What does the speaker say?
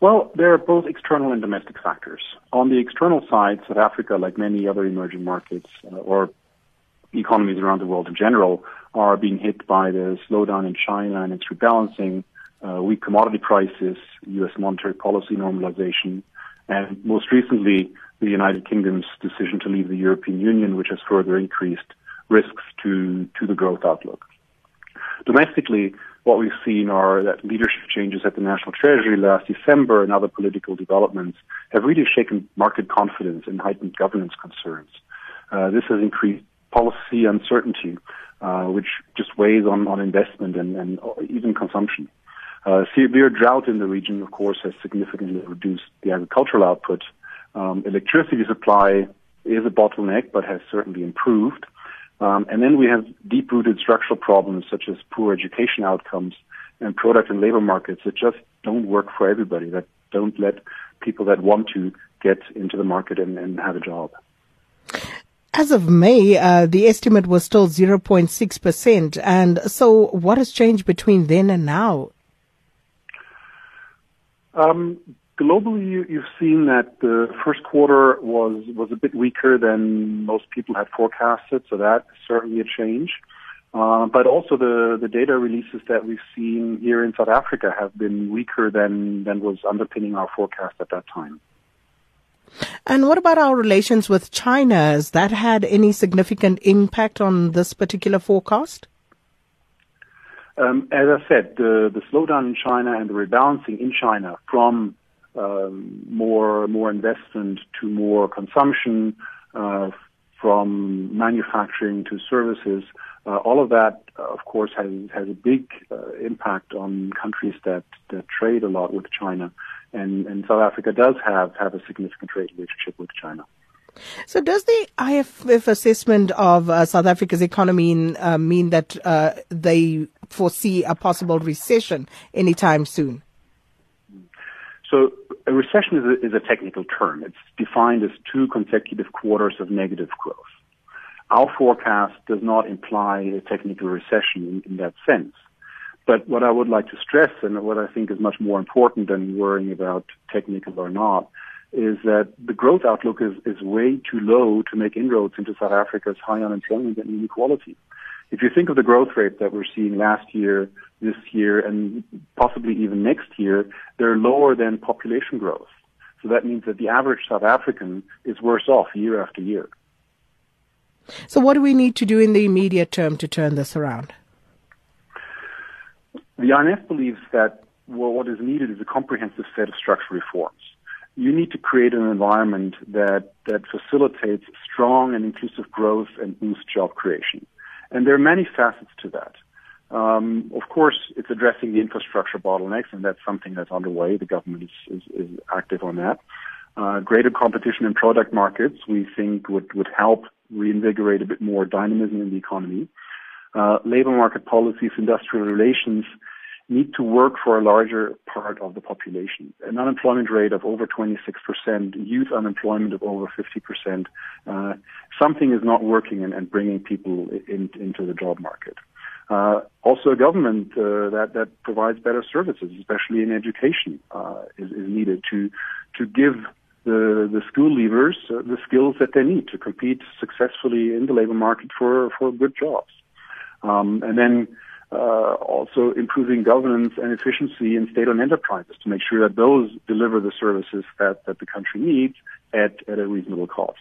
Well, there are both external and domestic factors. On the external side, South Africa, like many other emerging markets uh, or economies around the world in general, are being hit by the slowdown in China and its rebalancing, uh, weak commodity prices, U.S. monetary policy normalization, and most recently, the United Kingdom's decision to leave the European Union, which has further increased risks to, to the growth outlook. Domestically, what we've seen are that leadership changes at the National Treasury last December and other political developments have really shaken market confidence and heightened governance concerns. Uh, this has increased policy uncertainty, uh, which just weighs on, on investment and, and even consumption. Uh, severe drought in the region, of course, has significantly reduced the agricultural output. Um, electricity supply is a bottleneck, but has certainly improved. Um, and then we have deep-rooted structural problems such as poor education outcomes and product and labor markets that just don't work for everybody, that don't let people that want to get into the market and, and have a job. As of May, uh, the estimate was still 0.6%. And so what has changed between then and now? Um, globally, you, have seen that the first quarter was was a bit weaker than most people had forecasted, so that's certainly a change. Uh, but also the, the data releases that we've seen here in South Africa have been weaker than, than was underpinning our forecast at that time. And what about our relations with China? Has that had any significant impact on this particular forecast? Um, as I said, the, the slowdown in China and the rebalancing in China from um, more more investment to more consumption, uh, from manufacturing to services. Uh, all of that, uh, of course, has has a big uh, impact on countries that, that trade a lot with China, and, and South Africa does have have a significant trade relationship with China. So, does the IMF assessment of uh, South Africa's economy uh, mean that uh, they foresee a possible recession anytime soon? So a recession is a, is a technical term. It's defined as two consecutive quarters of negative growth. Our forecast does not imply a technical recession in, in that sense. But what I would like to stress, and what I think is much more important than worrying about technical or not, is that the growth outlook is, is way too low to make inroads into South Africa's high unemployment and inequality. If you think of the growth rate that we're seeing last year, this year, and possibly even next year, they're lower than population growth. So that means that the average South African is worse off year after year. So, what do we need to do in the immediate term to turn this around? The IMF believes that well, what is needed is a comprehensive set of structural reforms. You need to create an environment that, that facilitates strong and inclusive growth and boosts job creation. And there are many facets to that. Um, of course, it's addressing the infrastructure bottlenecks, and that's something that's underway. The government is, is, is active on that. Uh, greater competition in product markets, we think, would, would help reinvigorate a bit more dynamism in the economy. Uh, labor market policies, industrial relations need to work for a larger part of the population. An unemployment rate of over 26%, youth unemployment of over 50%, uh, something is not working and, and bringing people in, into the job market. Uh, also, a government uh, that that provides better services, especially in education, uh, is, is needed to to give the the school leavers uh, the skills that they need to compete successfully in the labor market for for good jobs. Um, and then uh, also improving governance and efficiency in state-owned enterprises to make sure that those deliver the services that, that the country needs at, at a reasonable cost.